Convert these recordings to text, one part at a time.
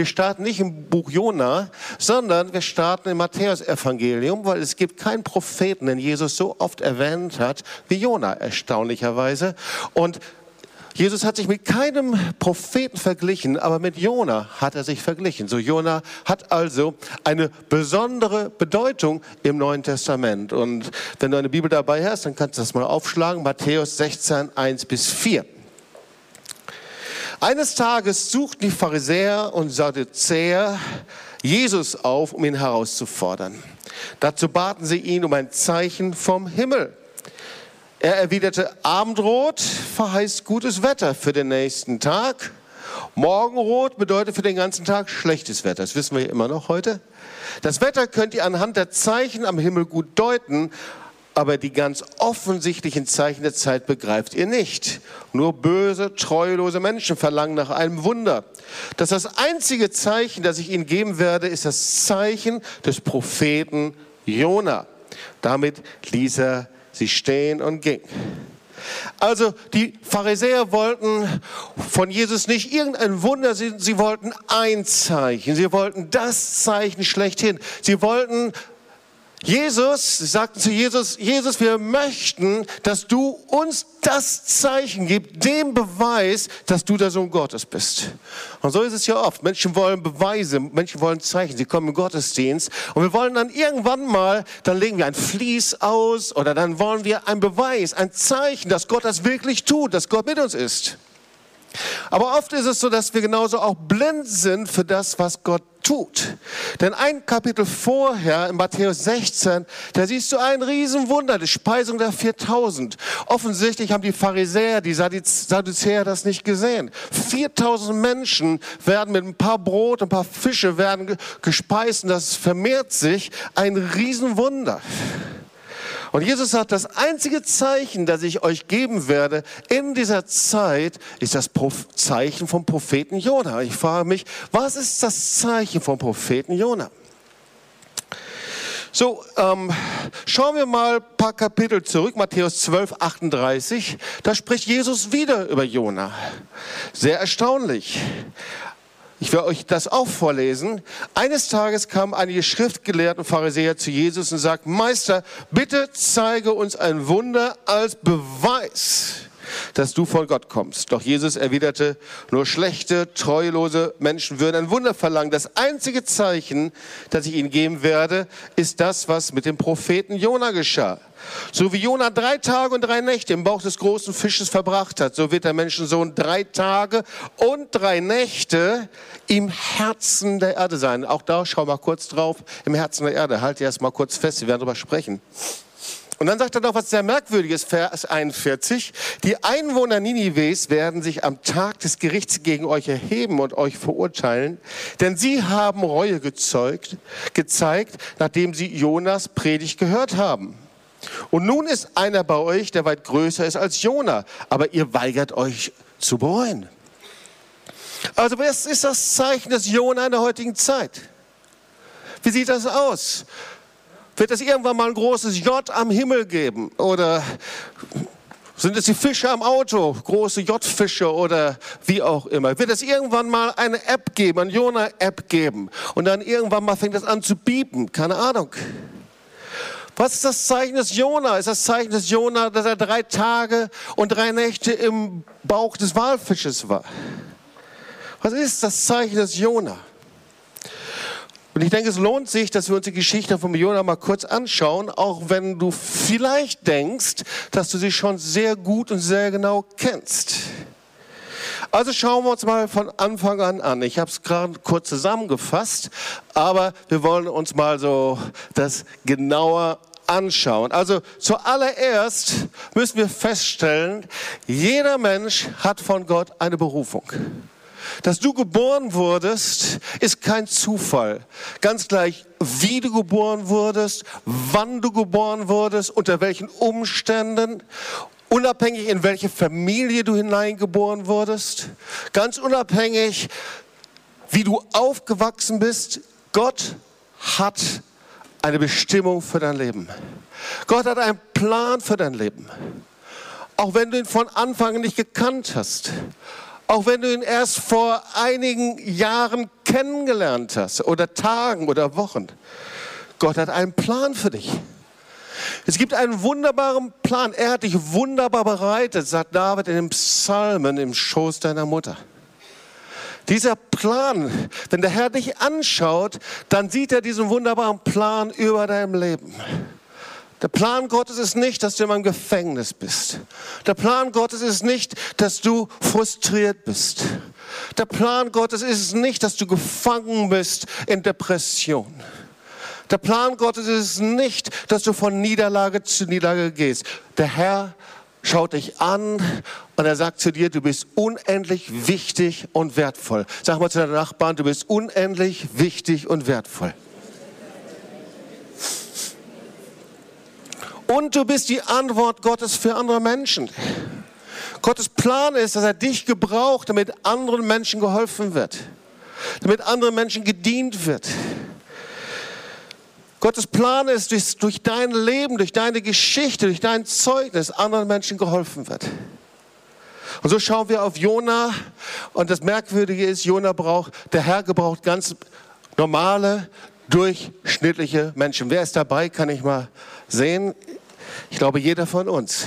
Wir starten nicht im Buch Jona, sondern wir starten im Matthäus-Evangelium, weil es gibt keinen Propheten, den Jesus so oft erwähnt hat wie Jona, erstaunlicherweise. Und Jesus hat sich mit keinem Propheten verglichen, aber mit Jona hat er sich verglichen. So Jona hat also eine besondere Bedeutung im Neuen Testament. Und wenn du eine Bibel dabei hast, dann kannst du das mal aufschlagen. Matthäus 16, 1 bis 4. Eines Tages suchten die Pharisäer und Sadduzäer Jesus auf, um ihn herauszufordern. Dazu baten sie ihn um ein Zeichen vom Himmel. Er erwiderte, Abendrot verheißt gutes Wetter für den nächsten Tag. Morgenrot bedeutet für den ganzen Tag schlechtes Wetter. Das wissen wir immer noch heute. Das Wetter könnt ihr anhand der Zeichen am Himmel gut deuten, aber die ganz offensichtlichen Zeichen der Zeit begreift ihr nicht. Nur böse, treulose Menschen verlangen nach einem Wunder. Das ist das einzige Zeichen, das ich ihnen geben werde, ist das Zeichen des Propheten Jona. Damit ließ er Sie stehen und ging. Also die Pharisäer wollten von Jesus nicht irgendein Wunder, sie, sie wollten ein Zeichen, sie wollten das Zeichen schlechthin. Sie wollten Jesus, sie sagten zu Jesus, Jesus, wir möchten, dass du uns das Zeichen gibst, den Beweis, dass du der Sohn Gottes bist. Und so ist es ja oft. Menschen wollen Beweise, Menschen wollen Zeichen. Sie kommen im Gottesdienst und wir wollen dann irgendwann mal, dann legen wir ein Fließ aus oder dann wollen wir ein Beweis, ein Zeichen, dass Gott das wirklich tut, dass Gott mit uns ist. Aber oft ist es so, dass wir genauso auch blind sind für das, was Gott tut. Denn ein Kapitel vorher, in Matthäus 16, da siehst du ein Riesenwunder, die Speisung der 4000. Offensichtlich haben die Pharisäer, die Sadduzäer das nicht gesehen. 4000 Menschen werden mit ein paar Brot, ein paar Fische werden gespeist und das vermehrt sich. Ein Riesenwunder. Und Jesus sagt, das einzige Zeichen, das ich euch geben werde in dieser Zeit, ist das Zeichen vom Propheten Jona. Ich frage mich, was ist das Zeichen vom Propheten Jona? So, ähm, schauen wir mal ein paar Kapitel zurück, Matthäus 12, 38. Da spricht Jesus wieder über Jona. Sehr erstaunlich. Ich will euch das auch vorlesen. Eines Tages kamen einige Schriftgelehrten Pharisäer zu Jesus und sagten, Meister, bitte zeige uns ein Wunder als Beweis, dass du von Gott kommst. Doch Jesus erwiderte, nur schlechte, treulose Menschen würden ein Wunder verlangen. Das einzige Zeichen, das ich ihnen geben werde, ist das, was mit dem Propheten Jona geschah. So wie Jona drei Tage und drei Nächte im Bauch des großen Fisches verbracht hat, so wird der Menschensohn drei Tage und drei Nächte im Herzen der Erde sein. Auch da schau mal kurz drauf, im Herzen der Erde. Halt erst mal kurz fest, wir werden darüber sprechen. Und dann sagt er noch was sehr Merkwürdiges, Vers 41. Die Einwohner Ninives werden sich am Tag des Gerichts gegen euch erheben und euch verurteilen, denn sie haben Reue gezeugt, gezeigt, nachdem sie Jonas Predigt gehört haben. Und nun ist einer bei euch, der weit größer ist als Jona, aber ihr weigert euch zu bereuen. Also was ist das Zeichen des Jona in der heutigen Zeit? Wie sieht das aus? Wird es irgendwann mal ein großes J am Himmel geben? Oder sind es die Fische am Auto, große J-Fische oder wie auch immer? Wird es irgendwann mal eine App geben, eine Jona-App geben? Und dann irgendwann mal fängt es an zu biepen? Keine Ahnung. Was ist das Zeichen des Jona? Ist das Zeichen des Jona, dass er drei Tage und drei Nächte im Bauch des Walfisches war? Was ist das Zeichen des Jona? Und ich denke, es lohnt sich, dass wir uns die Geschichte von Jona mal kurz anschauen, auch wenn du vielleicht denkst, dass du sie schon sehr gut und sehr genau kennst. Also schauen wir uns mal von Anfang an an. Ich habe es gerade kurz zusammengefasst, aber wir wollen uns mal so das genauer anschauen. Also zuallererst müssen wir feststellen, jeder Mensch hat von Gott eine Berufung. Dass du geboren wurdest, ist kein Zufall. Ganz gleich, wie du geboren wurdest, wann du geboren wurdest, unter welchen Umständen, unabhängig in welche Familie du hineingeboren wurdest, ganz unabhängig, wie du aufgewachsen bist. Gott hat eine Bestimmung für dein Leben. Gott hat einen Plan für dein Leben. Auch wenn du ihn von Anfang nicht gekannt hast. Auch wenn du ihn erst vor einigen Jahren kennengelernt hast oder Tagen oder Wochen. Gott hat einen Plan für dich. Es gibt einen wunderbaren Plan. Er hat dich wunderbar bereitet, sagt David in den Psalmen im Schoß deiner Mutter. Dieser Plan, wenn der Herr dich anschaut, dann sieht er diesen wunderbaren Plan über deinem Leben. Der Plan Gottes ist nicht, dass du in einem Gefängnis bist. Der Plan Gottes ist nicht, dass du frustriert bist. Der Plan Gottes ist nicht, dass du gefangen bist in Depression. Der Plan Gottes ist nicht, dass du von Niederlage zu Niederlage gehst. Der Herr schaut dich an und er sagt zu dir, du bist unendlich wichtig und wertvoll. Sag mal zu deinem Nachbarn, du bist unendlich wichtig und wertvoll. Und du bist die Antwort Gottes für andere Menschen. Gottes Plan ist, dass er dich gebraucht, damit anderen Menschen geholfen wird, damit anderen Menschen gedient wird. Gottes Plan ist, dass durch dein Leben, durch deine Geschichte, durch dein Zeugnis anderen Menschen geholfen wird. Und so schauen wir auf Jona und das Merkwürdige ist, Jona braucht, der Herr gebraucht ganz normale, durchschnittliche Menschen. Wer ist dabei, kann ich mal sehen. Ich glaube, jeder von uns.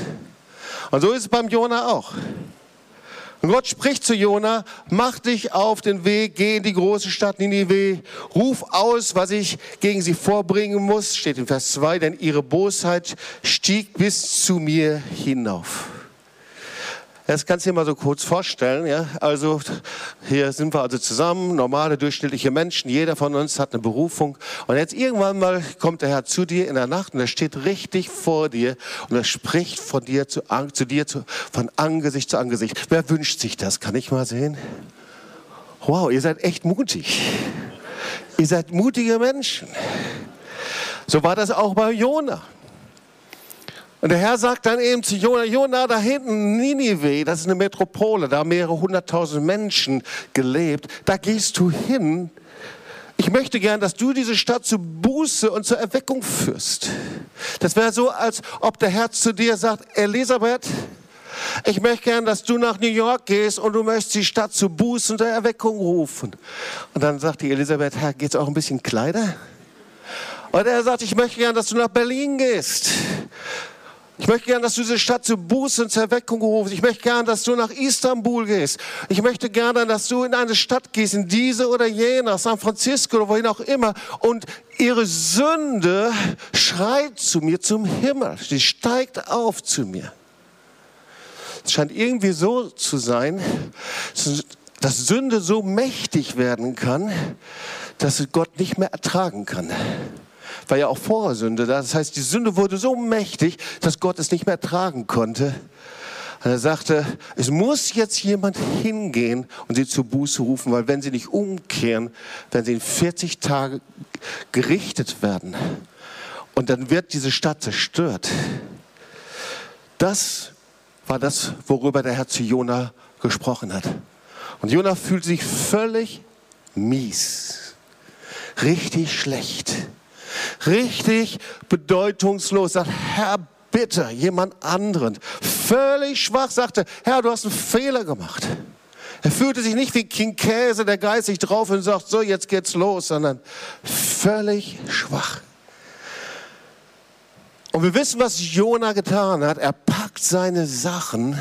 Und so ist es beim Jona auch. Und Gott spricht zu Jona, mach dich auf den Weg, geh in die große Stadt Ninive, ruf aus, was ich gegen sie vorbringen muss, steht in Vers 2, denn ihre Bosheit stieg bis zu mir hinauf. Das kannst du dir mal so kurz vorstellen. Ja? Also hier sind wir also zusammen, normale, durchschnittliche Menschen. Jeder von uns hat eine Berufung. Und jetzt irgendwann mal kommt der Herr zu dir in der Nacht und er steht richtig vor dir und er spricht von dir zu, zu dir zu, von Angesicht zu Angesicht. Wer wünscht sich das? Kann ich mal sehen? Wow, ihr seid echt mutig. Ihr seid mutige Menschen. So war das auch bei Jona. Und der Herr sagt dann eben zu Jona, Jona, da hinten Ninive, das ist eine Metropole, da haben mehrere hunderttausend Menschen gelebt, da gehst du hin. Ich möchte gern, dass du diese Stadt zu Buße und zur Erweckung führst. Das wäre so, als ob der Herr zu dir sagt, Elisabeth, ich möchte gern, dass du nach New York gehst und du möchtest die Stadt zu Buße und der Erweckung rufen. Und dann sagt die Elisabeth, Herr, geht's auch ein bisschen Kleider? Und er sagt, ich möchte gern, dass du nach Berlin gehst. Ich möchte gern, dass du diese Stadt zu Buße und zur Erweckung rufst. Ich möchte gern, dass du nach Istanbul gehst. Ich möchte gerne, dass du in eine Stadt gehst, in diese oder jene, San Francisco oder wohin auch immer. Und ihre Sünde schreit zu mir zum Himmel. Sie steigt auf zu mir. Es scheint irgendwie so zu sein, dass Sünde so mächtig werden kann, dass sie Gott nicht mehr ertragen kann war ja auch Vorsünde da. Das heißt, die Sünde wurde so mächtig, dass Gott es nicht mehr tragen konnte. Und er sagte, es muss jetzt jemand hingehen und sie zur Buße rufen, weil wenn sie nicht umkehren, werden sie in 40 Tage gerichtet werden. Und dann wird diese Stadt zerstört. Das war das, worüber der Herr zu Jona gesprochen hat. Und Jona fühlt sich völlig mies, richtig schlecht richtig bedeutungslos, sagt, Herr, bitte, jemand anderen. Völlig schwach, sagte, Herr, du hast einen Fehler gemacht. Er fühlte sich nicht wie King Käse, der geistig drauf und sagt, so, jetzt geht's los, sondern völlig schwach. Und wir wissen, was Jona getan hat. Er packt seine Sachen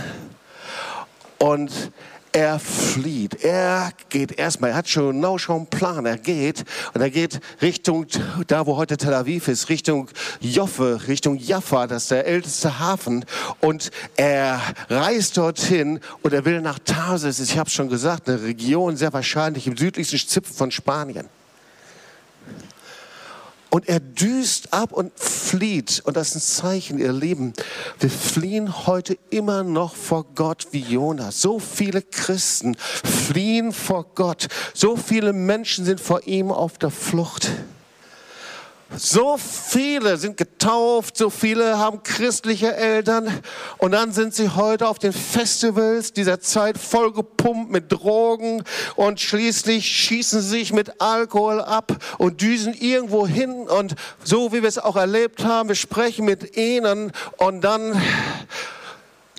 und er flieht. Er geht erstmal, er hat schon genau schon einen Plan. Er geht und er geht Richtung, da wo heute Tel Aviv ist, Richtung Joffe, Richtung Jaffa, das ist der älteste Hafen. Und er reist dorthin und er will nach Tarsis, ich habe schon gesagt, eine Region sehr wahrscheinlich im südlichsten Zipfel von Spanien. Und er düst ab und flieht. Und das ist ein Zeichen, ihr Lieben. Wir fliehen heute immer noch vor Gott wie Jonas. So viele Christen fliehen vor Gott. So viele Menschen sind vor ihm auf der Flucht. So viele sind getauft, so viele haben christliche Eltern. Und dann sind sie heute auf den Festivals dieser Zeit vollgepumpt mit Drogen. Und schließlich schießen sie sich mit Alkohol ab und düsen irgendwo hin. Und so wie wir es auch erlebt haben, wir sprechen mit ihnen. Und dann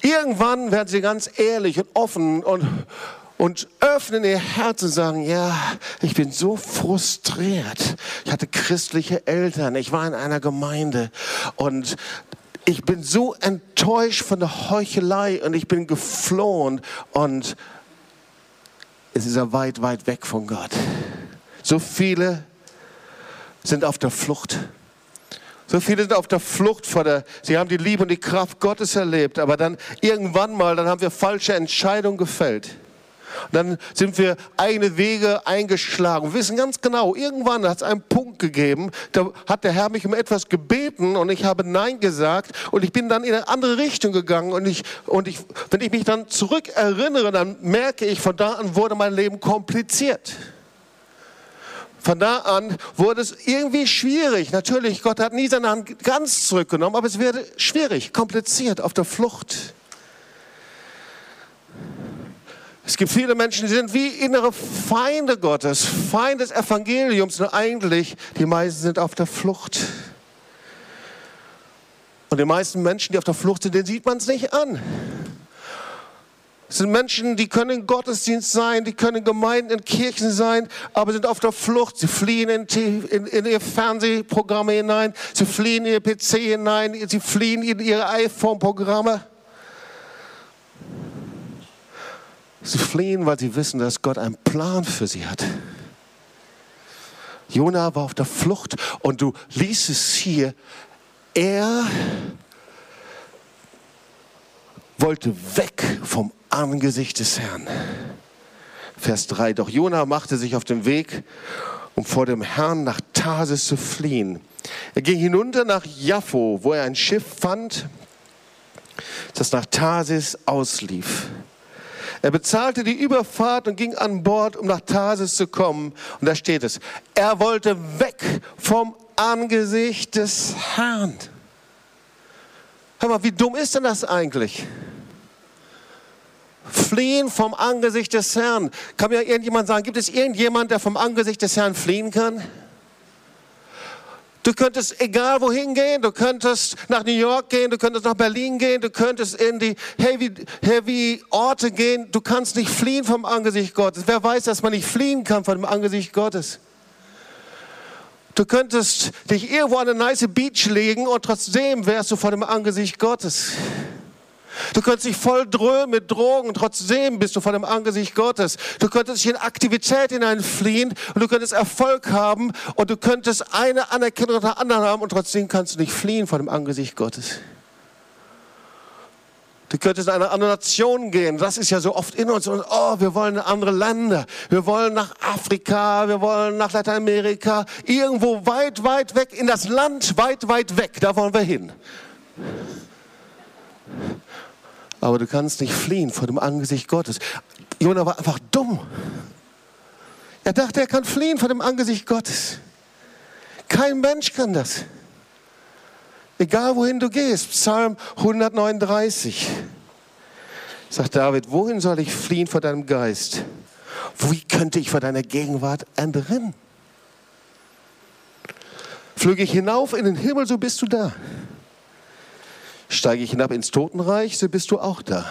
irgendwann werden sie ganz ehrlich und offen und und öffnen ihr Herz und sagen, ja, ich bin so frustriert. Ich hatte christliche Eltern, ich war in einer Gemeinde und ich bin so enttäuscht von der Heuchelei und ich bin geflohen und es ist ja weit, weit weg von Gott. So viele sind auf der Flucht. So viele sind auf der Flucht vor der, sie haben die Liebe und die Kraft Gottes erlebt, aber dann irgendwann mal, dann haben wir falsche Entscheidungen gefällt. Dann sind wir eigene Wege eingeschlagen. Wir wissen ganz genau, irgendwann hat es einen Punkt gegeben, da hat der Herr mich um etwas gebeten und ich habe Nein gesagt und ich bin dann in eine andere Richtung gegangen und ich, und ich, wenn ich mich dann zurückerinnere, dann merke ich, von da an wurde mein Leben kompliziert. Von da an wurde es irgendwie schwierig. Natürlich, Gott hat nie seine Hand ganz zurückgenommen, aber es wurde schwierig, kompliziert, auf der Flucht. Es gibt viele Menschen, die sind wie innere Feinde Gottes, Feinde des Evangeliums und eigentlich die meisten sind auf der Flucht. Und die meisten Menschen, die auf der Flucht sind, denen sieht man es nicht an. Es sind Menschen, die können in Gottesdienst sein, die können in Gemeinden, in Kirchen sein, aber sind auf der Flucht. Sie fliehen in, in, in ihre Fernsehprogramme hinein, sie fliehen in ihr PC hinein, sie fliehen in ihre iPhone-Programme. Sie fliehen, weil sie wissen, dass Gott einen Plan für sie hat. Jona war auf der Flucht und du liest es hier, er wollte weg vom Angesicht des Herrn. Vers 3. Doch Jona machte sich auf den Weg, um vor dem Herrn nach Tarsis zu fliehen. Er ging hinunter nach Jaffo, wo er ein Schiff fand, das nach Tarsis auslief. Er bezahlte die Überfahrt und ging an Bord, um nach Tarsis zu kommen. Und da steht es, er wollte weg vom Angesicht des Herrn. Hör mal, wie dumm ist denn das eigentlich? Fliehen vom Angesicht des Herrn. Kann mir irgendjemand sagen, gibt es irgendjemand, der vom Angesicht des Herrn fliehen kann? Du könntest egal wohin gehen, du könntest nach New York gehen, du könntest nach Berlin gehen, du könntest in die heavy, heavy Orte gehen. Du kannst nicht fliehen vom Angesicht Gottes. Wer weiß, dass man nicht fliehen kann vom Angesicht Gottes? Du könntest dich irgendwo an eine nice Beach legen und trotzdem wärst du vor dem Angesicht Gottes. Du könntest dich voll dröhnen mit Drogen, trotzdem bist du vor dem Angesicht Gottes. Du könntest dich in Aktivität hineinfliehen und du könntest Erfolg haben und du könntest eine Anerkennung nach der anderen haben und trotzdem kannst du nicht fliehen vor dem Angesicht Gottes. Du könntest in eine andere Nation gehen. Das ist ja so oft in uns. Und, oh, wir wollen in andere Länder. Wir wollen nach Afrika. Wir wollen nach Lateinamerika. Irgendwo weit, weit weg. In das Land weit, weit weg. Da wollen wir hin aber du kannst nicht fliehen vor dem Angesicht Gottes. Jona war einfach dumm. Er dachte, er kann fliehen vor dem Angesicht Gottes. Kein Mensch kann das. Egal wohin du gehst. Psalm 139. Sagt David, wohin soll ich fliehen vor deinem Geist? Wie könnte ich vor deiner Gegenwart entrinnen? Flüge ich hinauf in den Himmel, so bist du da. Steige ich hinab ins Totenreich, so bist du auch da.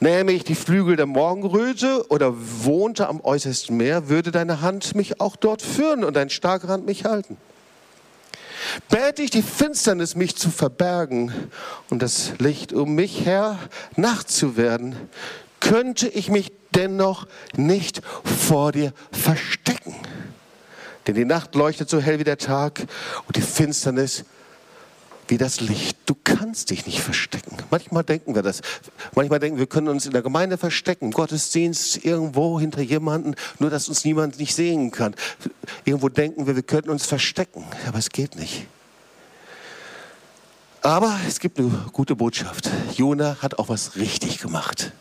Nähme ich die Flügel der Morgenröte oder wohnte am äußersten Meer, würde deine Hand mich auch dort führen und dein starker Hand mich halten. Bäte ich die Finsternis, mich zu verbergen und das Licht um mich her Nacht zu werden, könnte ich mich dennoch nicht vor dir verstecken. Denn die Nacht leuchtet so hell wie der Tag und die Finsternis wie das Licht. Du kannst dich nicht verstecken. Manchmal denken wir das. Manchmal denken wir, wir können uns in der Gemeinde verstecken, Gottesdienst irgendwo hinter jemanden, nur dass uns niemand nicht sehen kann. Irgendwo denken wir, wir könnten uns verstecken, aber es geht nicht. Aber es gibt eine gute Botschaft. Jona hat auch was richtig gemacht.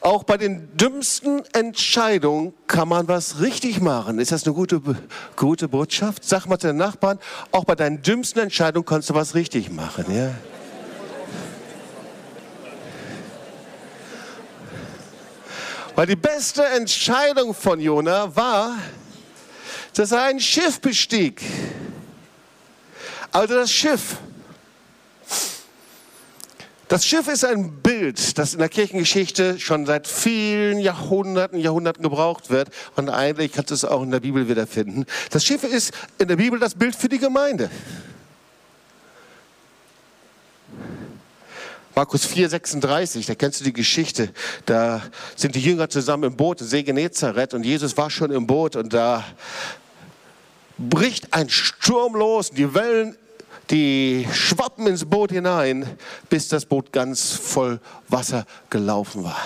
Auch bei den dümmsten Entscheidungen kann man was richtig machen. Ist das eine gute, gute Botschaft? Sag mal zu den Nachbarn, auch bei deinen dümmsten Entscheidungen kannst du was richtig machen. Ja? Weil die beste Entscheidung von Jona war, dass er ein Schiff bestieg. Also das Schiff Das Schiff ist ein Bild, das in der Kirchengeschichte schon seit vielen Jahrhunderten, Jahrhunderten gebraucht wird. Und eigentlich kannst du es auch in der Bibel wiederfinden. Das Schiff ist in der Bibel das Bild für die Gemeinde. Markus 4, 36, da kennst du die Geschichte. Da sind die Jünger zusammen im Boot, See Genezareth, und Jesus war schon im Boot und da bricht ein Sturm los. Die Wellen die schwappen ins Boot hinein, bis das Boot ganz voll Wasser gelaufen war.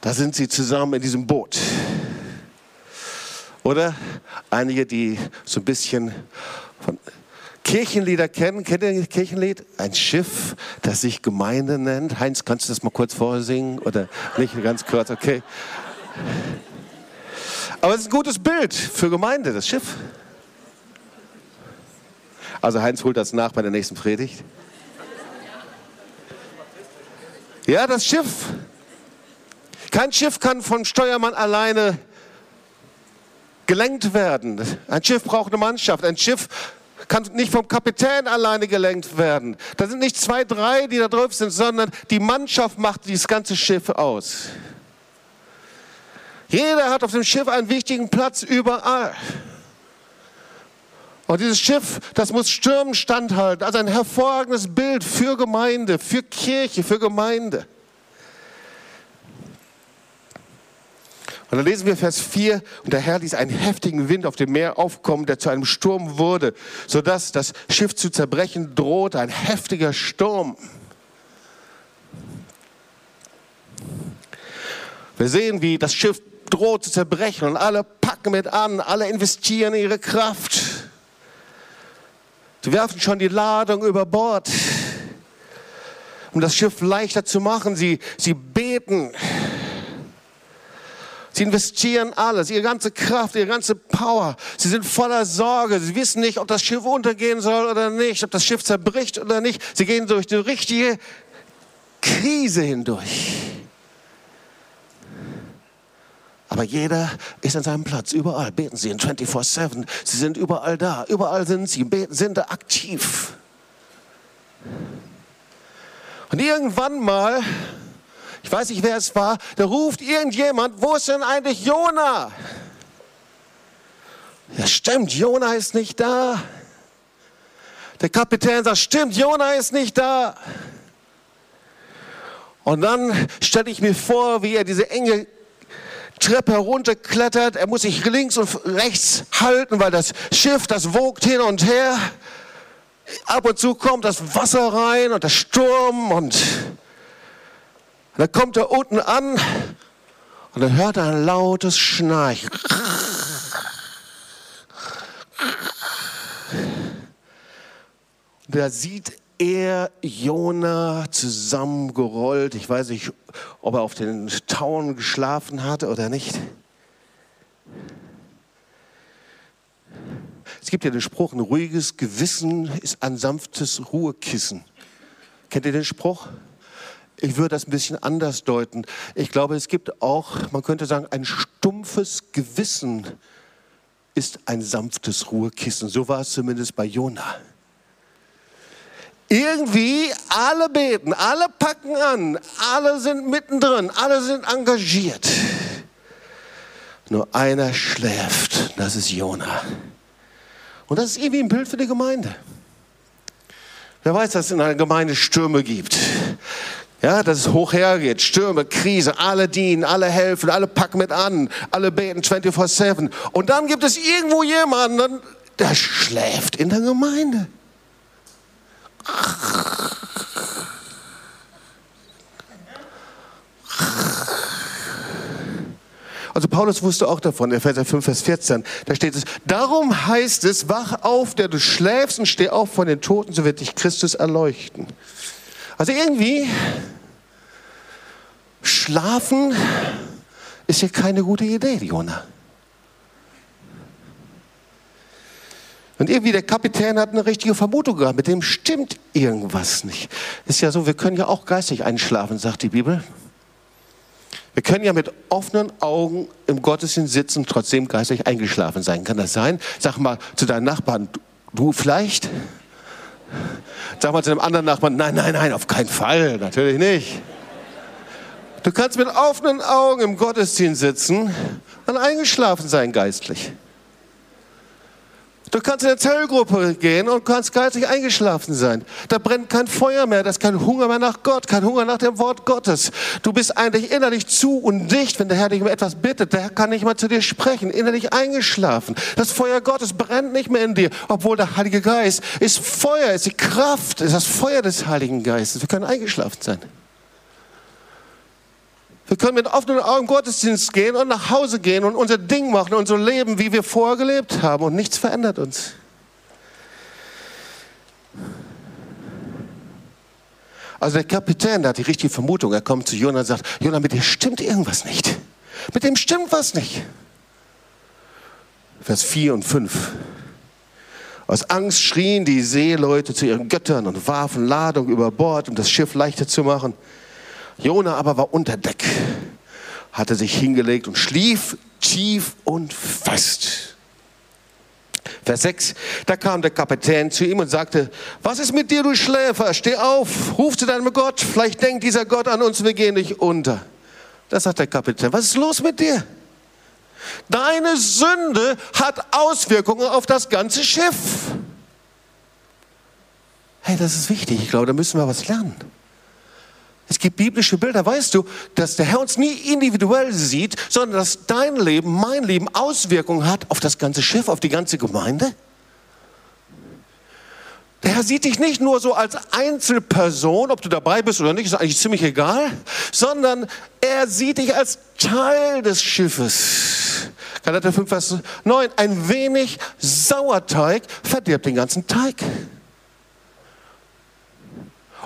Da sind sie zusammen in diesem Boot. Oder einige, die so ein bisschen von Kirchenlieder kennen. Kennt ihr das Kirchenlied? Ein Schiff, das sich Gemeinde nennt. Heinz, kannst du das mal kurz vorsingen? Oder nicht ganz kurz? Okay. Aber es ist ein gutes Bild für Gemeinde, das Schiff. Also Heinz holt das nach bei der nächsten Predigt. Ja, das Schiff. Kein Schiff kann vom Steuermann alleine gelenkt werden. Ein Schiff braucht eine Mannschaft. Ein Schiff kann nicht vom Kapitän alleine gelenkt werden. Da sind nicht zwei, drei, die da drauf sind, sondern die Mannschaft macht dieses ganze Schiff aus. Jeder hat auf dem Schiff einen wichtigen Platz überall. Und dieses Schiff, das muss Stürmen standhalten. Also ein hervorragendes Bild für Gemeinde, für Kirche, für Gemeinde. Und dann lesen wir Vers 4, und der Herr ließ einen heftigen Wind auf dem Meer aufkommen, der zu einem Sturm wurde, sodass das Schiff zu zerbrechen drohte, ein heftiger Sturm. Wir sehen, wie das Schiff droht zu zerbrechen und alle packen mit an, alle investieren ihre Kraft. Sie werfen schon die Ladung über Bord, um das Schiff leichter zu machen. Sie, sie beten. Sie investieren alles, ihre ganze Kraft, ihre ganze Power. Sie sind voller Sorge. Sie wissen nicht, ob das Schiff untergehen soll oder nicht, ob das Schiff zerbricht oder nicht. Sie gehen durch die richtige Krise hindurch. Aber jeder ist an seinem Platz, überall beten sie in 24-7. Sie sind überall da, überall sind sie, beten, sind da aktiv. Und irgendwann mal, ich weiß nicht, wer es war, da ruft irgendjemand, wo ist denn eigentlich Jona? Ja, stimmt, Jona ist nicht da. Der Kapitän sagt, stimmt, Jona ist nicht da. Und dann stelle ich mir vor, wie er diese enge Treppe herunterklettert. Er muss sich links und rechts halten, weil das Schiff, das wogt hin und her. Ab und zu kommt das Wasser rein und der Sturm und dann kommt er unten an und dann hört er ein lautes Schnarchen. Und da sieht er Jona zusammengerollt. Ich weiß nicht, ob er auf den Tauen geschlafen hatte oder nicht. Es gibt ja den Spruch, ein ruhiges Gewissen ist ein sanftes Ruhekissen. Kennt ihr den Spruch? Ich würde das ein bisschen anders deuten. Ich glaube, es gibt auch, man könnte sagen, ein stumpfes Gewissen ist ein sanftes Ruhekissen. So war es zumindest bei Jona. Irgendwie alle beten, alle packen an, alle sind mittendrin, alle sind engagiert. Nur einer schläft, das ist Jona. Und das ist irgendwie ein Bild für die Gemeinde. Wer weiß, dass es in einer Gemeinde Stürme gibt. Ja, dass es hoch hergeht, Stürme, Krise, alle dienen, alle helfen, alle packen mit an, alle beten 24-7. Und dann gibt es irgendwo jemanden, der schläft in der Gemeinde. Also Paulus wusste auch davon, Epheser 5, Vers 14, da steht es, darum heißt es, wach auf, der du schläfst und steh auf von den Toten, so wird dich Christus erleuchten. Also irgendwie, schlafen ist hier keine gute Idee, Jona. Und irgendwie der Kapitän hat eine richtige Vermutung gehabt, mit dem stimmt irgendwas nicht. Ist ja so, wir können ja auch geistig einschlafen, sagt die Bibel. Wir können ja mit offenen Augen im Gottesdienst sitzen und trotzdem geistig eingeschlafen sein. Kann das sein? Sag mal zu deinen Nachbarn, du vielleicht? Sag mal zu einem anderen Nachbarn, nein, nein, nein, auf keinen Fall, natürlich nicht. Du kannst mit offenen Augen im Gottesdienst sitzen und eingeschlafen sein geistlich. Du kannst in eine Zellgruppe gehen und kannst geistig eingeschlafen sein. Da brennt kein Feuer mehr, da ist kein Hunger mehr nach Gott, kein Hunger nach dem Wort Gottes. Du bist eigentlich innerlich zu und dicht, wenn der Herr dich um etwas bittet. Der Herr kann nicht mal zu dir sprechen, innerlich eingeschlafen. Das Feuer Gottes brennt nicht mehr in dir, obwohl der Heilige Geist ist Feuer, ist die Kraft, ist das Feuer des Heiligen Geistes. Wir können eingeschlafen sein. Wir können mit offenen Augen Gottesdienst gehen und nach Hause gehen und unser Ding machen und so leben, wie wir vorher gelebt haben und nichts verändert uns. Also der Kapitän, der hat die richtige Vermutung. Er kommt zu Jonah und sagt, Jonah, mit dir stimmt irgendwas nicht. Mit dem stimmt was nicht. Vers 4 und 5. Aus Angst schrien die Seeleute zu ihren Göttern und warfen Ladung über Bord, um das Schiff leichter zu machen. Jona aber war unter Deck, hatte sich hingelegt und schlief tief und fest. Vers 6, da kam der Kapitän zu ihm und sagte, was ist mit dir, du Schläfer? Steh auf, ruf zu deinem Gott, vielleicht denkt dieser Gott an uns, wir gehen nicht unter. Da sagt der Kapitän, was ist los mit dir? Deine Sünde hat Auswirkungen auf das ganze Schiff. Hey, das ist wichtig. Ich glaube, da müssen wir was lernen. Es gibt biblische Bilder, weißt du, dass der Herr uns nie individuell sieht, sondern dass dein Leben, mein Leben Auswirkungen hat auf das ganze Schiff, auf die ganze Gemeinde. Der Herr sieht dich nicht nur so als Einzelperson, ob du dabei bist oder nicht, ist eigentlich ziemlich egal, sondern er sieht dich als Teil des Schiffes. Galater 5, Vers 9. Ein wenig Sauerteig verdirbt den ganzen Teig.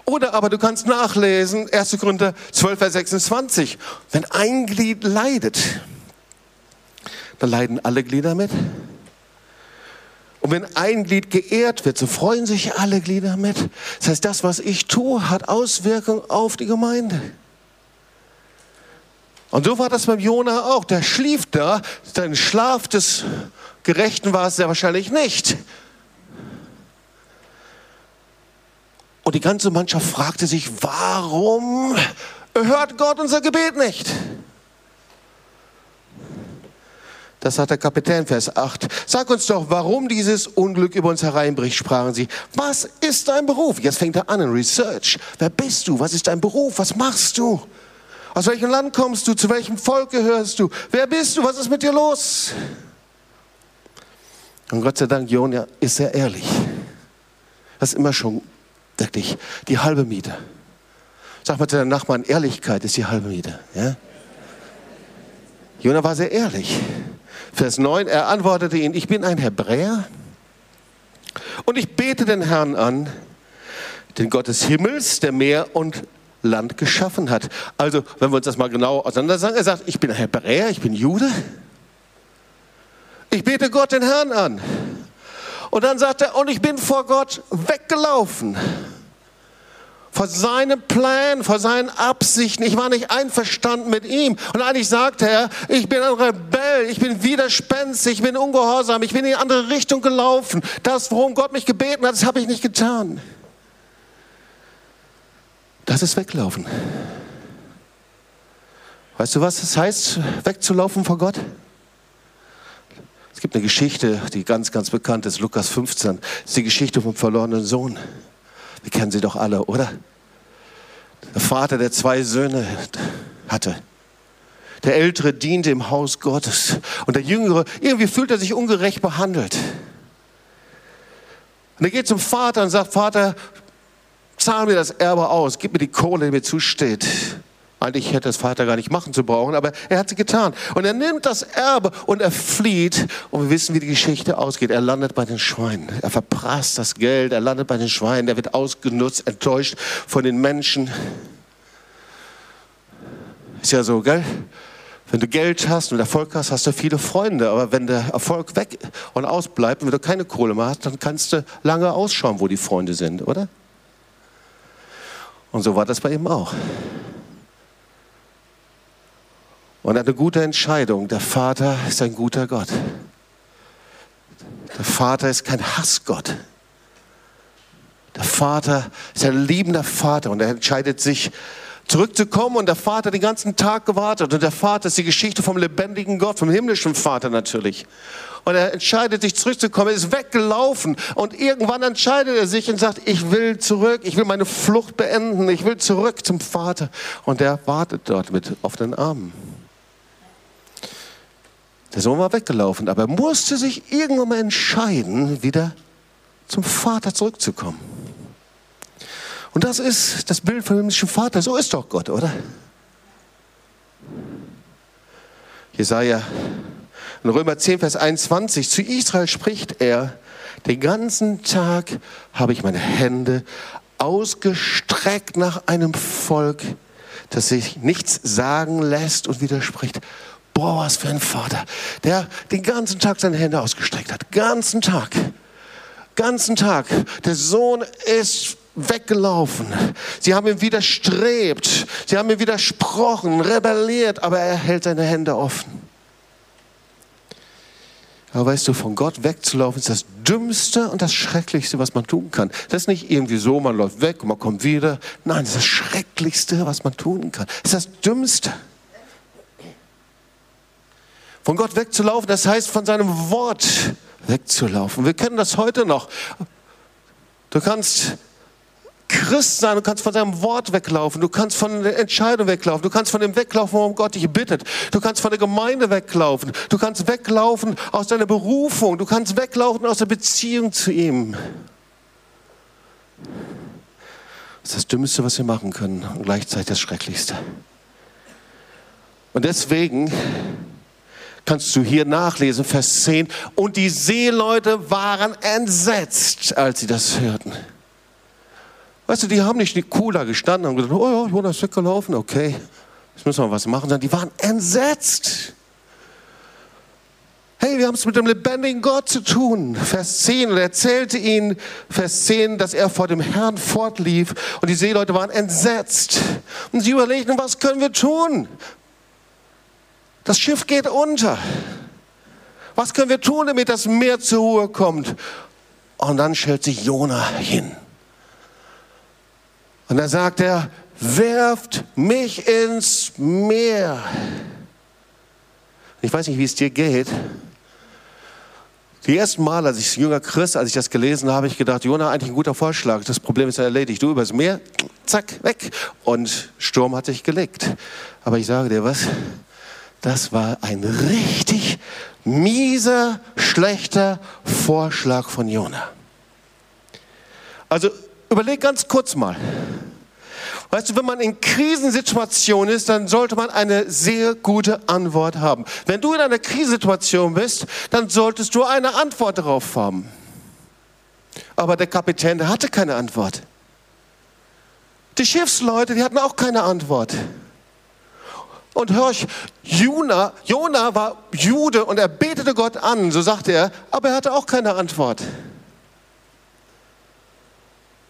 Oder aber du kannst nachlesen, 1. Korinther 12, Vers 26. Wenn ein Glied leidet, dann leiden alle Glieder mit. Und wenn ein Glied geehrt wird, so freuen sich alle Glieder mit. Das heißt, das, was ich tue, hat Auswirkungen auf die Gemeinde. Und so war das beim Jona auch. Der schlief da. Sein Schlaf des Gerechten war es sehr wahrscheinlich nicht. Die ganze Mannschaft fragte sich, warum hört Gott unser Gebet nicht? Das hat der Kapitän, Vers 8. Sag uns doch, warum dieses Unglück über uns hereinbricht, sprachen sie. Was ist dein Beruf? Jetzt fängt er an in Research. Wer bist du? Was ist dein Beruf? Was machst du? Aus welchem Land kommst du? Zu welchem Volk gehörst du? Wer bist du? Was ist mit dir los? Und Gott sei Dank, Jona ist sehr ehrlich. Das ist immer schon Wirklich, die halbe Miete. Sag mal zu deinem Nachbarn, Ehrlichkeit ist die halbe Miete. Ja? Jona war sehr ehrlich. Vers 9, er antwortete ihn, ich bin ein Hebräer und ich bete den Herrn an, den Gott des Himmels, der Meer und Land geschaffen hat. Also, wenn wir uns das mal genau auseinander sagen, er sagt, ich bin ein Hebräer, ich bin Jude. Ich bete Gott den Herrn an. Und dann sagt er, und ich bin vor Gott weggelaufen. Vor seinem Plan, vor seinen Absichten. Ich war nicht einverstanden mit ihm. Und eigentlich sagt er, ich bin ein Rebell, ich bin widerspenstig, ich bin ungehorsam, ich bin in die andere Richtung gelaufen. Das, worum Gott mich gebeten hat, das habe ich nicht getan. Das ist weglaufen. Weißt du, was es heißt, wegzulaufen vor Gott? Es gibt eine Geschichte, die ganz, ganz bekannt ist, Lukas 15. Das ist die Geschichte vom verlorenen Sohn. Wir kennen sie doch alle, oder? Der Vater, der zwei Söhne hatte. Der Ältere diente im Haus Gottes. Und der Jüngere, irgendwie fühlt er sich ungerecht behandelt. Und er geht zum Vater und sagt, Vater, zahl mir das Erbe aus, gib mir die Kohle, die mir zusteht. Eigentlich hätte das Vater gar nicht machen zu brauchen, aber er hat sie getan. Und er nimmt das Erbe und er flieht. Und wir wissen, wie die Geschichte ausgeht. Er landet bei den Schweinen. Er verprasst das Geld. Er landet bei den Schweinen. Er wird ausgenutzt, enttäuscht von den Menschen. Ist ja so, gell? Wenn du Geld hast und Erfolg hast, hast du viele Freunde. Aber wenn der Erfolg weg und ausbleibt und wenn du keine Kohle mehr hast, dann kannst du lange ausschauen, wo die Freunde sind, oder? Und so war das bei ihm auch. Und eine gute Entscheidung. Der Vater ist ein guter Gott. Der Vater ist kein Hassgott. Der Vater ist ein liebender Vater und er entscheidet sich, zurückzukommen und der Vater den ganzen Tag gewartet und der Vater ist die Geschichte vom lebendigen Gott, vom himmlischen Vater natürlich. Und er entscheidet sich zurückzukommen, er ist weggelaufen und irgendwann entscheidet er sich und sagt, ich will zurück, ich will meine Flucht beenden, ich will zurück zum Vater. Und er wartet dort mit offenen Armen. Der Sohn war weggelaufen, aber er musste sich irgendwann mal entscheiden, wieder zum Vater zurückzukommen. Und das ist das Bild vom himmlischen Vater. So ist doch Gott, oder? Jesaja in Römer 10, Vers 21, zu Israel spricht er, den ganzen Tag habe ich meine Hände ausgestreckt nach einem Volk, das sich nichts sagen lässt und widerspricht. Boah, was für ein Vater, der den ganzen Tag seine Hände ausgestreckt hat. Ganzen Tag. Ganzen Tag. Der Sohn ist weggelaufen. Sie haben ihm widerstrebt. Sie haben ihm widersprochen, rebelliert, aber er hält seine Hände offen. Aber weißt du, von Gott wegzulaufen ist das Dümmste und das Schrecklichste, was man tun kann. Das ist nicht irgendwie so, man läuft weg und man kommt wieder. Nein, das ist das Schrecklichste, was man tun kann. Das ist das Dümmste. Von Gott wegzulaufen, das heißt von seinem Wort wegzulaufen. Wir kennen das heute noch. Du kannst Christ sein, du kannst von seinem Wort weglaufen, du kannst von der Entscheidung weglaufen, du kannst von dem weglaufen, worum Gott dich bittet, du kannst von der Gemeinde weglaufen, du kannst weglaufen aus deiner Berufung, du kannst weglaufen aus der Beziehung zu ihm. Das ist das Dümmste, was wir machen können und gleichzeitig das Schrecklichste. Und deswegen kannst du hier nachlesen, Vers 10, und die Seeleute waren entsetzt, als sie das hörten. Weißt du, die haben nicht cooler gestanden und gesagt, oh ja, Jonas ist weggelaufen, okay, jetzt müssen wir was machen, sondern die waren entsetzt. Hey, wir haben es mit dem lebendigen Gott zu tun. Vers 10, und er erzählte ihnen, Vers 10, dass er vor dem Herrn fortlief und die Seeleute waren entsetzt. Und sie überlegten, was können wir tun? Das Schiff geht unter. Was können wir tun, damit das Meer zur Ruhe kommt? Und dann stellt sich Jona hin. Und dann sagt er, werft mich ins Meer. Ich weiß nicht, wie es dir geht. Die ersten Mal, als ich jünger Christ, als ich das gelesen habe, habe ich gedacht, Jona, eigentlich ein guter Vorschlag. Das Problem ist ja erledigt. Du übers Meer, zack, weg. Und Sturm hat sich gelegt. Aber ich sage dir was, das war ein richtig mieser, schlechter Vorschlag von Jona. Also überleg ganz kurz mal. Weißt du, wenn man in Krisensituationen ist, dann sollte man eine sehr gute Antwort haben. Wenn du in einer Krisensituation bist, dann solltest du eine Antwort darauf haben. Aber der Kapitän, der hatte keine Antwort. Die Schiffsleute, die hatten auch keine Antwort. Und hör ich, Jona, Jona war Jude und er betete Gott an, so sagte er, aber er hatte auch keine Antwort.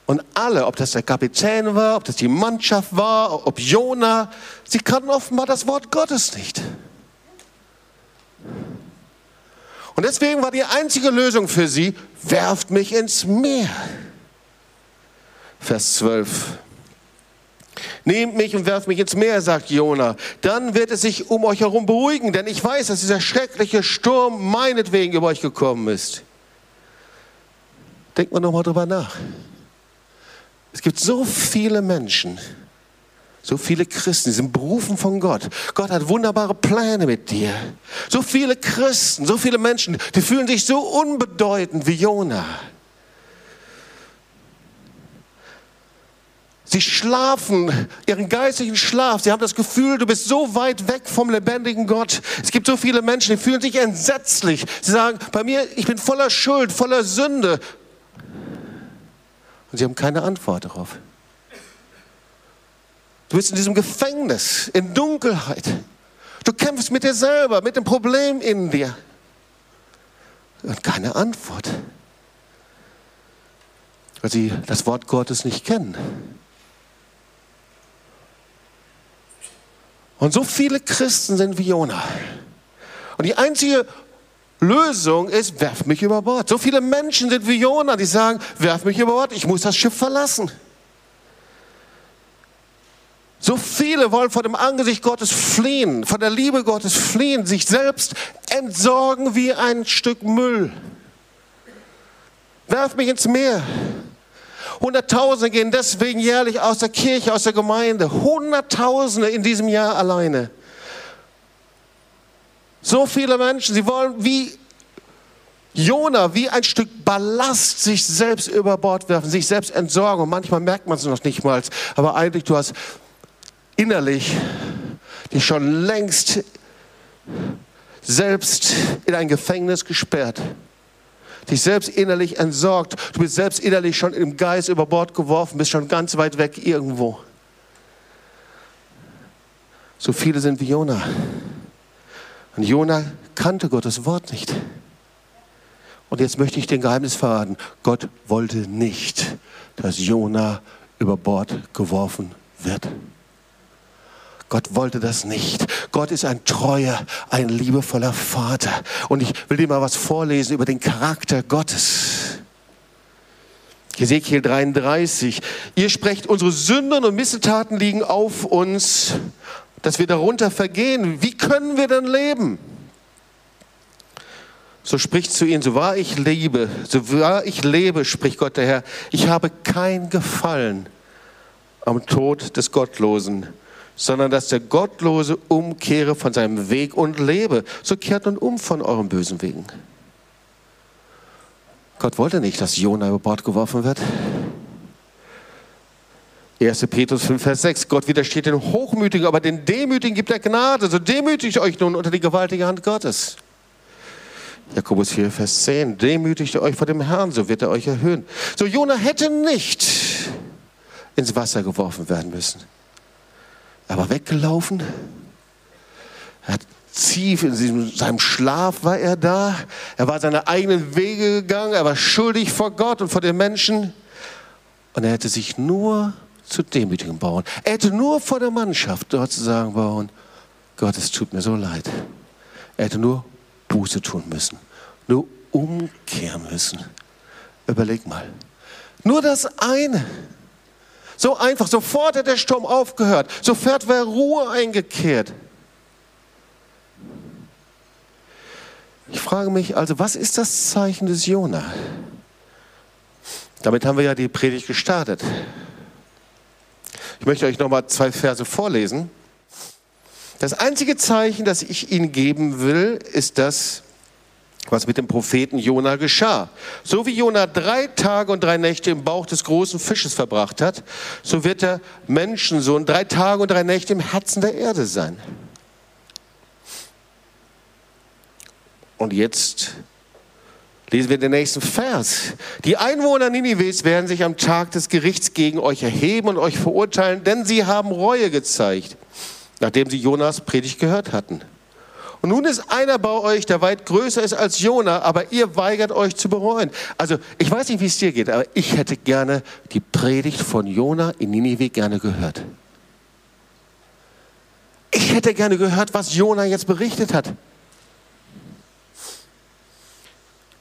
Und alle, ob das der Kapitän war, ob das die Mannschaft war, ob Jona, sie kannten offenbar das Wort Gottes nicht. Und deswegen war die einzige Lösung für sie, werft mich ins Meer. Vers 12. Nehmt mich und werft mich ins Meer, sagt Jona. Dann wird es sich um euch herum beruhigen, denn ich weiß, dass dieser schreckliche Sturm meinetwegen über euch gekommen ist. Denkt mal nochmal drüber nach. Es gibt so viele Menschen, so viele Christen, die sind berufen von Gott. Gott hat wunderbare Pläne mit dir. So viele Christen, so viele Menschen, die fühlen sich so unbedeutend wie Jona. Sie schlafen ihren geistigen Schlaf. Sie haben das Gefühl, du bist so weit weg vom lebendigen Gott. Es gibt so viele Menschen, die fühlen sich entsetzlich. Sie sagen, bei mir, ich bin voller Schuld, voller Sünde. Und sie haben keine Antwort darauf. Du bist in diesem Gefängnis, in Dunkelheit. Du kämpfst mit dir selber, mit dem Problem in dir. Und keine Antwort. Weil sie das Wort Gottes nicht kennen. Und so viele Christen sind wie Jona. Und die einzige Lösung ist, werf mich über Bord. So viele Menschen sind wie Jona, die sagen, werf mich über Bord, ich muss das Schiff verlassen. So viele wollen vor dem Angesicht Gottes fliehen, von der Liebe Gottes fliehen, sich selbst entsorgen wie ein Stück Müll. Werf mich ins Meer. Hunderttausende gehen deswegen jährlich aus der Kirche, aus der Gemeinde. Hunderttausende in diesem Jahr alleine. So viele Menschen, sie wollen wie Jona, wie ein Stück Ballast sich selbst über Bord werfen, sich selbst entsorgen. Und manchmal merkt man es noch nicht mal. Aber eigentlich, du hast innerlich dich schon längst selbst in ein Gefängnis gesperrt dich selbst innerlich entsorgt. Du bist selbst innerlich schon im Geist über Bord geworfen, bist schon ganz weit weg irgendwo. So viele sind wie Jona. Und Jona kannte Gottes Wort nicht. Und jetzt möchte ich den Geheimnis verraten. Gott wollte nicht, dass Jona über Bord geworfen wird. Gott wollte das nicht. Gott ist ein treuer, ein liebevoller Vater. Und ich will dir mal was vorlesen über den Charakter Gottes. Ezekiel 33. Ihr sprecht, unsere Sünden und Missetaten liegen auf uns, dass wir darunter vergehen. Wie können wir denn leben? So spricht zu ihnen, so wahr ich lebe, so wahr ich lebe, spricht Gott der Herr, ich habe kein Gefallen am Tod des Gottlosen sondern dass der Gottlose umkehre von seinem Weg und lebe. So kehrt nun um von euren bösen Wegen. Gott wollte nicht, dass Jona über Bord geworfen wird. 1. Petrus 5, Vers 6. Gott widersteht den Hochmütigen, aber den Demütigen gibt er Gnade. So demütigt euch nun unter die gewaltige Hand Gottes. Jakobus 4, Vers 10. Demütigt euch vor dem Herrn, so wird er euch erhöhen. So Jona hätte nicht ins Wasser geworfen werden müssen. Er war weggelaufen. Er hat tief in seinem Schlaf war er da. Er war seine eigenen Wege gegangen. Er war schuldig vor Gott und vor den Menschen. Und er hätte sich nur zu demütigen bauen. Er hätte nur vor der Mannschaft dort zu sagen bauen, Gott, es tut mir so leid. Er hätte nur Buße tun müssen. Nur umkehren müssen. Überleg mal. Nur das eine. So einfach, sofort hat der Sturm aufgehört, sofort wäre Ruhe eingekehrt. Ich frage mich also, was ist das Zeichen des Jona? Damit haben wir ja die Predigt gestartet. Ich möchte euch noch mal zwei Verse vorlesen. Das einzige Zeichen, das ich Ihnen geben will, ist das, was mit dem Propheten Jona geschah. So wie Jona drei Tage und drei Nächte im Bauch des großen Fisches verbracht hat, so wird der Menschensohn drei Tage und drei Nächte im Herzen der Erde sein. Und jetzt lesen wir den nächsten Vers. Die Einwohner Ninives werden sich am Tag des Gerichts gegen euch erheben und euch verurteilen, denn sie haben Reue gezeigt, nachdem sie Jonas Predigt gehört hatten. Und nun ist einer bei euch, der weit größer ist als Jona, aber ihr weigert euch zu bereuen. Also ich weiß nicht, wie es dir geht, aber ich hätte gerne die Predigt von Jona in Ninive gerne gehört. Ich hätte gerne gehört, was Jona jetzt berichtet hat.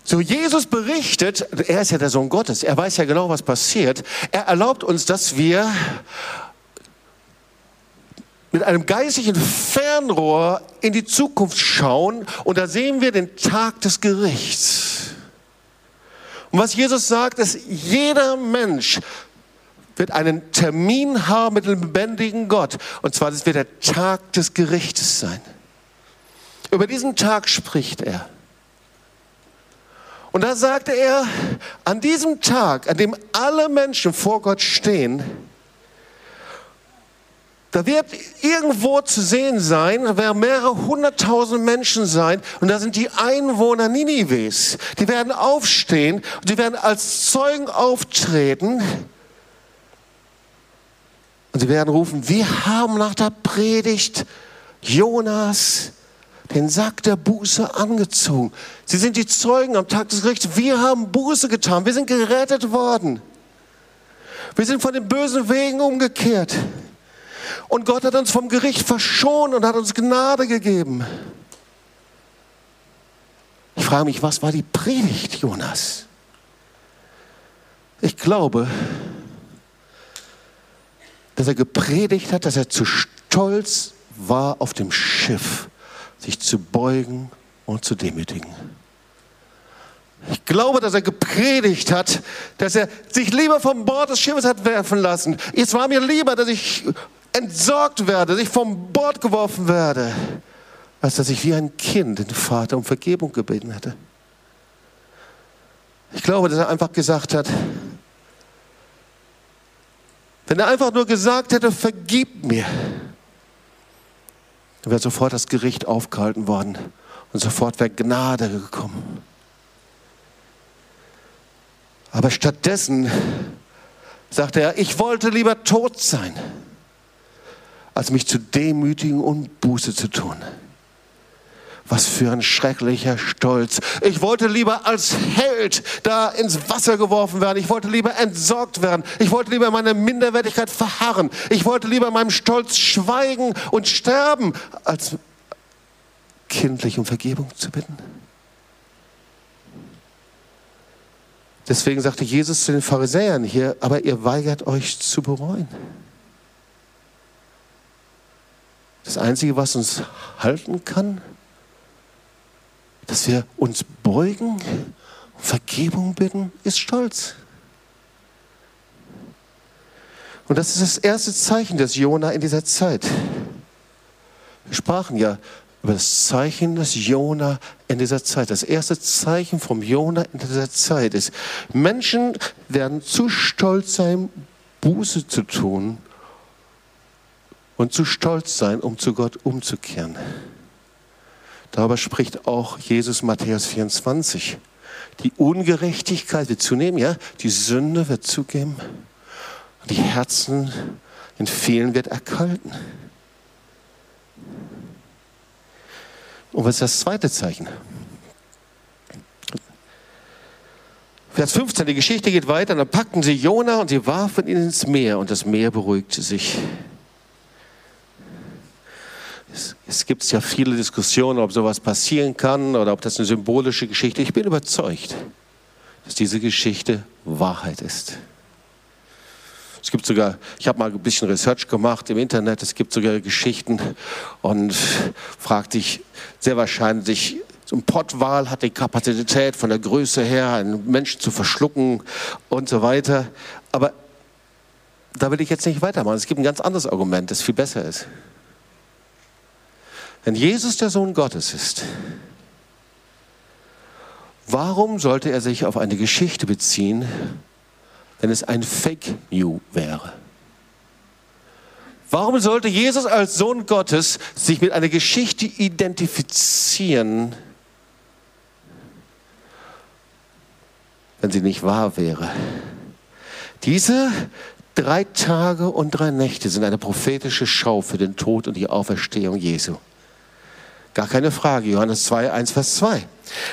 So, Jesus berichtet, er ist ja der Sohn Gottes, er weiß ja genau, was passiert. Er erlaubt uns, dass wir mit einem geistlichen Fernrohr in die Zukunft schauen und da sehen wir den Tag des Gerichts. Und was Jesus sagt, ist, jeder Mensch wird einen Termin haben mit dem lebendigen Gott. Und zwar, das wird der Tag des Gerichtes sein. Über diesen Tag spricht er. Und da sagte er, an diesem Tag, an dem alle Menschen vor Gott stehen, da wird irgendwo zu sehen sein, da werden mehrere hunderttausend Menschen sein und da sind die Einwohner Ninives. Die werden aufstehen und die werden als Zeugen auftreten und sie werden rufen, wir haben nach der Predigt Jonas den Sack der Buße angezogen. Sie sind die Zeugen am Tag des Gerichts. Wir haben Buße getan. Wir sind gerettet worden. Wir sind von den bösen Wegen umgekehrt. Und Gott hat uns vom Gericht verschont und hat uns Gnade gegeben. Ich frage mich, was war die Predigt Jonas? Ich glaube, dass er gepredigt hat, dass er zu stolz war, auf dem Schiff sich zu beugen und zu demütigen. Ich glaube, dass er gepredigt hat, dass er sich lieber vom Bord des Schiffes hat werfen lassen. Es war mir lieber, dass ich entsorgt werde, dass ich vom Bord geworfen werde, als dass ich wie ein Kind den Vater um Vergebung gebeten hätte. Ich glaube, dass er einfach gesagt hat, wenn er einfach nur gesagt hätte, vergib mir, dann wäre sofort das Gericht aufgehalten worden und sofort wäre Gnade gekommen. Aber stattdessen sagte er, ich wollte lieber tot sein, als mich zu demütigen und Buße zu tun. Was für ein schrecklicher Stolz. Ich wollte lieber als Held da ins Wasser geworfen werden. Ich wollte lieber entsorgt werden. Ich wollte lieber meine Minderwertigkeit verharren. Ich wollte lieber meinem Stolz schweigen und sterben, als kindlich um Vergebung zu bitten. Deswegen sagte Jesus zu den Pharisäern hier, aber ihr weigert euch zu bereuen. Das Einzige, was uns halten kann, dass wir uns beugen und Vergebung bitten, ist Stolz. Und das ist das erste Zeichen des Jona in dieser Zeit. Wir sprachen ja über das Zeichen des Jona in dieser Zeit. Das erste Zeichen vom Jona in dieser Zeit ist, Menschen werden zu stolz sein, Buße zu tun und zu stolz sein, um zu Gott umzukehren. Darüber spricht auch Jesus Matthäus 24. Die Ungerechtigkeit wird zunehmen, ja, die Sünde wird zugeben, die Herzen in vielen wird erkalten. Und was ist das zweite Zeichen? Vers 15, die Geschichte geht weiter. Dann packten sie Jona und sie warfen ihn ins Meer und das Meer beruhigte sich. Es, es gibt ja viele Diskussionen, ob sowas passieren kann oder ob das eine symbolische Geschichte ist. Ich bin überzeugt, dass diese Geschichte Wahrheit ist. Es gibt sogar, ich habe mal ein bisschen Research gemacht im Internet, es gibt sogar Geschichten und fragt sich sehr wahrscheinlich, so ein Pottwal hat die Kapazität von der Größe her, einen Menschen zu verschlucken und so weiter. Aber da will ich jetzt nicht weitermachen. Es gibt ein ganz anderes Argument, das viel besser ist. Wenn Jesus der Sohn Gottes ist, warum sollte er sich auf eine Geschichte beziehen, wenn es ein Fake New wäre. Warum sollte Jesus als Sohn Gottes sich mit einer Geschichte identifizieren, wenn sie nicht wahr wäre? Diese drei Tage und drei Nächte sind eine prophetische Schau für den Tod und die Auferstehung Jesu. Gar keine Frage. Johannes 2, 1, Vers 2.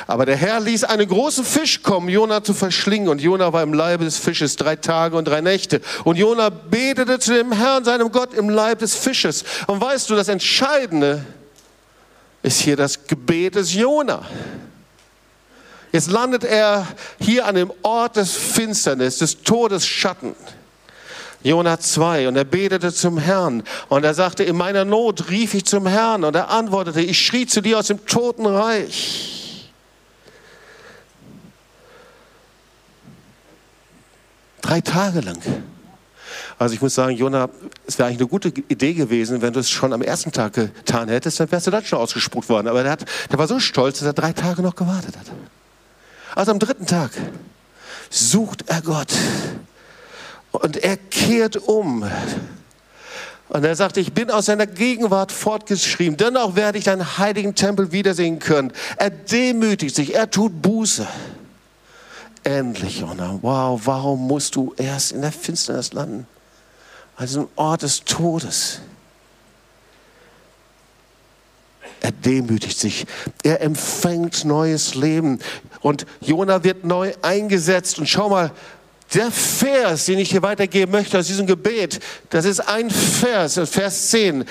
Aber der Herr ließ einen großen Fisch kommen, Jona zu verschlingen. Und Jona war im Leibe des Fisches drei Tage und drei Nächte. Und Jona betete zu dem Herrn, seinem Gott, im Leib des Fisches. Und weißt du, das Entscheidende ist hier das Gebet des Jona. Jetzt landet er hier an dem Ort des Finsternis, des Todesschatten. Jona 2 und er betete zum Herrn und er sagte, in meiner Not rief ich zum Herrn und er antwortete, ich schrie zu dir aus dem Totenreich. Drei Tage lang. Also ich muss sagen, Jona, es wäre eigentlich eine gute Idee gewesen, wenn du es schon am ersten Tag getan hättest, dann wärst du dann schon ausgespuckt worden. Aber der, hat, der war so stolz, dass er drei Tage noch gewartet hat. Also am dritten Tag sucht er Gott. Und er kehrt um. Und er sagt, ich bin aus seiner Gegenwart fortgeschrieben. Dennoch werde ich deinen heiligen Tempel wiedersehen können. Er demütigt sich, er tut Buße. Endlich, Jona. Wow, warum musst du erst in der Finsternis landen? An diesem Ort des Todes. Er demütigt sich. Er empfängt neues Leben. Und Jona wird neu eingesetzt. Und schau mal, der Vers, den ich hier weitergeben möchte aus diesem Gebet, das ist ein Vers, Vers 10.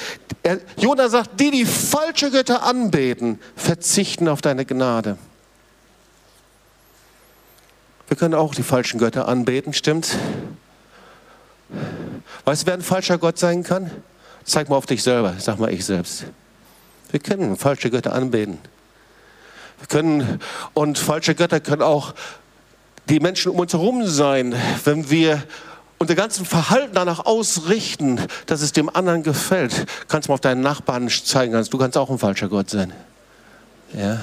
Jonah sagt, die, die falsche Götter anbeten, verzichten auf deine Gnade. Wir können auch die falschen Götter anbeten, stimmt? Weißt du, wer ein falscher Gott sein kann? Zeig mal auf dich selber, sag mal ich selbst. Wir können falsche Götter anbeten. Wir können, und falsche Götter können auch die Menschen um uns herum sein, wenn wir unser ganzen Verhalten danach ausrichten, dass es dem anderen gefällt. Kannst du mal auf deinen Nachbarn zeigen, du kannst auch ein falscher Gott sein. Ja.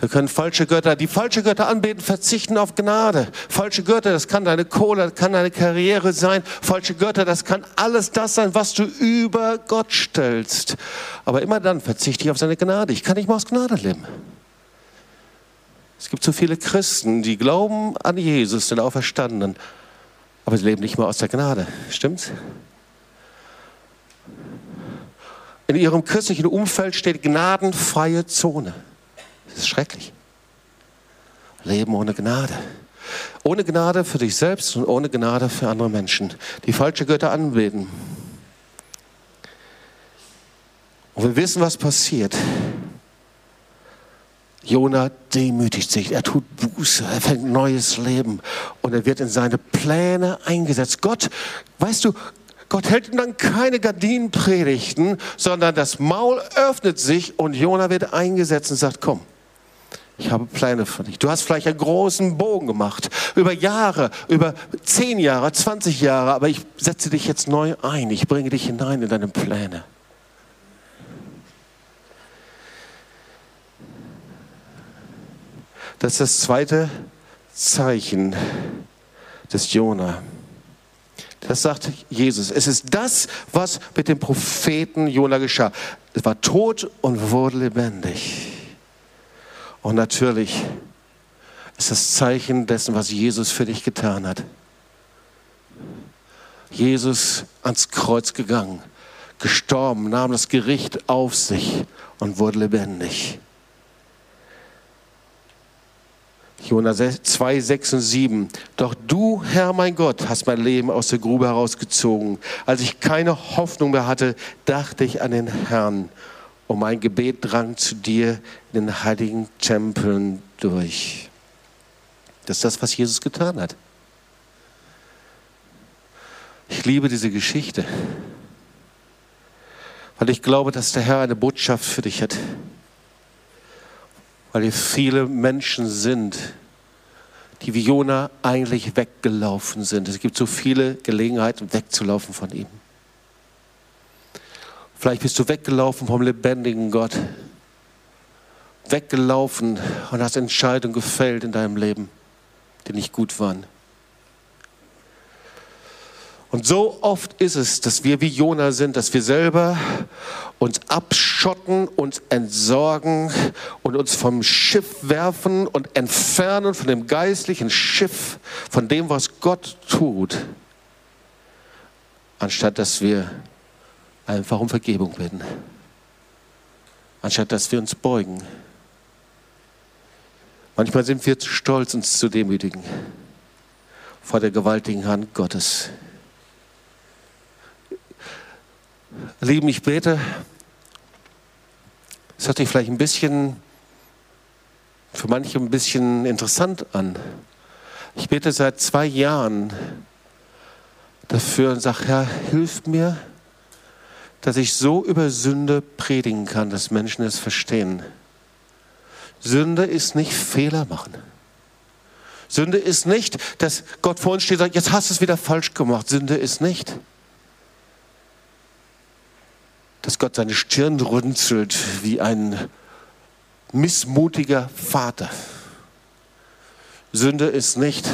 Wir können falsche Götter, die falsche Götter anbeten, verzichten auf Gnade. Falsche Götter, das kann deine Kohle, das kann deine Karriere sein. Falsche Götter, das kann alles das sein, was du über Gott stellst. Aber immer dann verzichte ich auf seine Gnade. Ich kann nicht mehr aus Gnade leben. Es gibt so viele Christen, die glauben an Jesus, den Auferstandenen, aber sie leben nicht mehr aus der Gnade. Stimmt's? In ihrem christlichen Umfeld steht gnadenfreie Zone. Das ist schrecklich. Leben ohne Gnade. Ohne Gnade für dich selbst und ohne Gnade für andere Menschen, die falsche Götter anbeten. Und wir wissen, was passiert. Jona demütigt sich, er tut Buße, er fängt neues Leben und er wird in seine Pläne eingesetzt. Gott, weißt du, Gott hält ihm dann keine Gardinenpredigten, sondern das Maul öffnet sich und Jona wird eingesetzt und sagt, komm, ich habe Pläne für dich. Du hast vielleicht einen großen Bogen gemacht, über Jahre, über zehn Jahre, 20 Jahre, aber ich setze dich jetzt neu ein. Ich bringe dich hinein in deine Pläne. Das ist das zweite Zeichen des Jona. Das sagt Jesus. Es ist das, was mit dem Propheten Jona geschah. Es war tot und wurde lebendig. Und natürlich ist das Zeichen dessen, was Jesus für dich getan hat. Jesus ans Kreuz gegangen, gestorben, nahm das Gericht auf sich und wurde lebendig. Jona 2, 6 und 7. Doch du, Herr mein Gott, hast mein Leben aus der Grube herausgezogen. Als ich keine Hoffnung mehr hatte, dachte ich an den Herrn und mein Gebet drang zu dir in den heiligen Tempeln durch. Das ist das, was Jesus getan hat. Ich liebe diese Geschichte, weil ich glaube, dass der Herr eine Botschaft für dich hat weil hier viele Menschen sind, die wie Jona eigentlich weggelaufen sind. Es gibt so viele Gelegenheiten, wegzulaufen von ihm. Vielleicht bist du weggelaufen vom lebendigen Gott. Weggelaufen und hast Entscheidungen gefällt in deinem Leben, die nicht gut waren. Und so oft ist es, dass wir wie Jona sind, dass wir selber uns abschotten, uns entsorgen und uns vom Schiff werfen und entfernen von dem geistlichen Schiff, von dem, was Gott tut, anstatt dass wir einfach um Vergebung bitten, anstatt dass wir uns beugen. Manchmal sind wir zu stolz, uns zu demütigen vor der gewaltigen Hand Gottes. Lieben, ich bete, es hört sich vielleicht ein bisschen, für manche ein bisschen interessant an. Ich bete seit zwei Jahren dafür und sage, Herr, hilf mir, dass ich so über Sünde predigen kann, dass Menschen es verstehen. Sünde ist nicht Fehler machen. Sünde ist nicht, dass Gott vor uns steht und sagt, jetzt hast du es wieder falsch gemacht. Sünde ist nicht, dass Gott seine Stirn runzelt wie ein missmutiger Vater. Sünde ist nicht,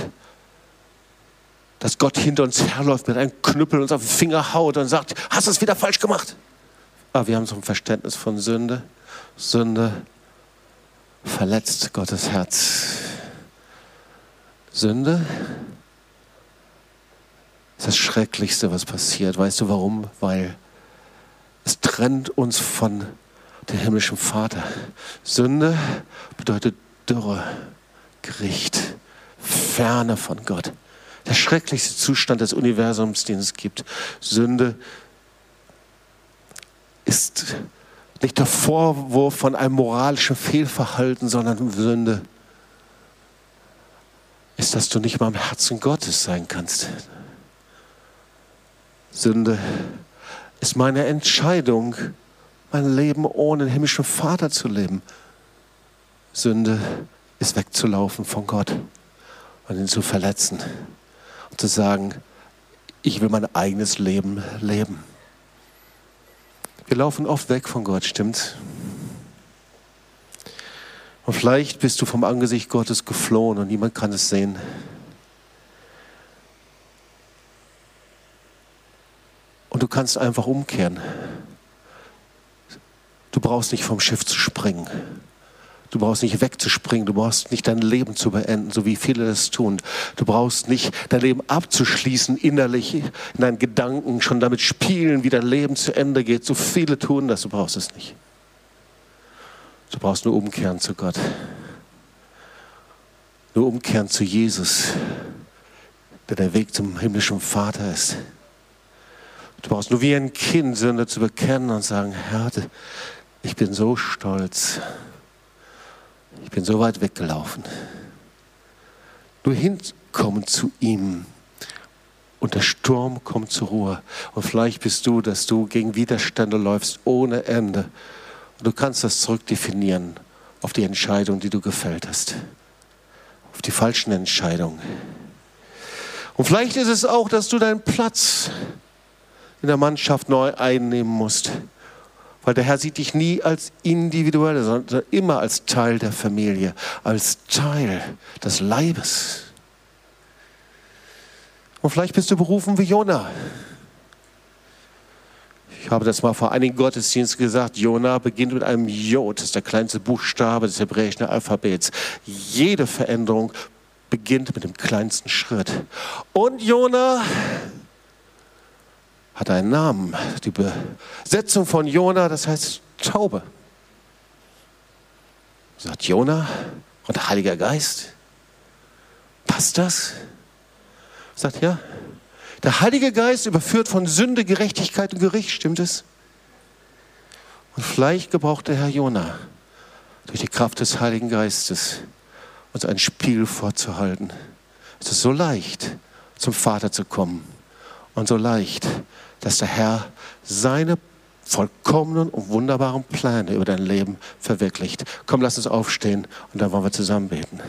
dass Gott hinter uns herläuft mit einem Knüppel uns auf den Finger haut und sagt, hast du es wieder falsch gemacht. Aber wir haben so ein Verständnis von Sünde. Sünde verletzt Gottes Herz. Sünde ist das Schrecklichste, was passiert. Weißt du warum? Weil es trennt uns von dem himmlischen Vater. Sünde bedeutet Dürre, Gericht, Ferne von Gott. Der schrecklichste Zustand des Universums, den es gibt. Sünde ist nicht der Vorwurf von einem moralischen Fehlverhalten, sondern Sünde ist, dass du nicht mal im Herzen Gottes sein kannst. Sünde ist meine Entscheidung, mein Leben ohne den himmlischen Vater zu leben. Sünde ist wegzulaufen von Gott und ihn zu verletzen und zu sagen, ich will mein eigenes Leben leben. Wir laufen oft weg von Gott, stimmt's? Und vielleicht bist du vom Angesicht Gottes geflohen und niemand kann es sehen. Und du kannst einfach umkehren. Du brauchst nicht vom Schiff zu springen. Du brauchst nicht wegzuspringen, du brauchst nicht dein Leben zu beenden, so wie viele das tun. Du brauchst nicht dein Leben abzuschließen innerlich in deinen Gedanken, schon damit spielen, wie dein Leben zu Ende geht. So viele tun das, du brauchst es nicht. Du brauchst nur umkehren zu Gott. Nur umkehren zu Jesus, der der Weg zum himmlischen Vater ist. Du brauchst nur wie ein Kind Sünde zu bekennen und sagen, Herr, ich bin so stolz ich bin so weit weggelaufen. Nur hinkommen zu ihm und der Sturm kommt zur Ruhe. Und vielleicht bist du, dass du gegen Widerstände läufst ohne Ende. Und du kannst das zurückdefinieren auf die Entscheidung, die du gefällt hast. Auf die falschen Entscheidungen. Und vielleicht ist es auch, dass du deinen Platz in der Mannschaft neu einnehmen musst. Weil der Herr sieht dich nie als Individuelle, sondern immer als Teil der Familie, als Teil des Leibes. Und vielleicht bist du berufen wie Jona. Ich habe das mal vor einigen Gottesdiensten gesagt. Jona beginnt mit einem J, das ist der kleinste Buchstabe des hebräischen Alphabets. Jede Veränderung beginnt mit dem kleinsten Schritt. Und Jona hat einen Namen. Die Besetzung von Jona, das heißt Taube. Sagt Jona und Heiliger Geist. Passt das? Sagt ja. Der Heilige Geist überführt von Sünde, Gerechtigkeit und Gericht, stimmt es? Und vielleicht gebraucht der Herr Jona durch die Kraft des Heiligen Geistes uns ein Spiel vorzuhalten. Es ist so leicht, zum Vater zu kommen und so leicht, dass der Herr seine vollkommenen und wunderbaren Pläne über dein Leben verwirklicht. Komm, lass uns aufstehen und dann wollen wir zusammen beten.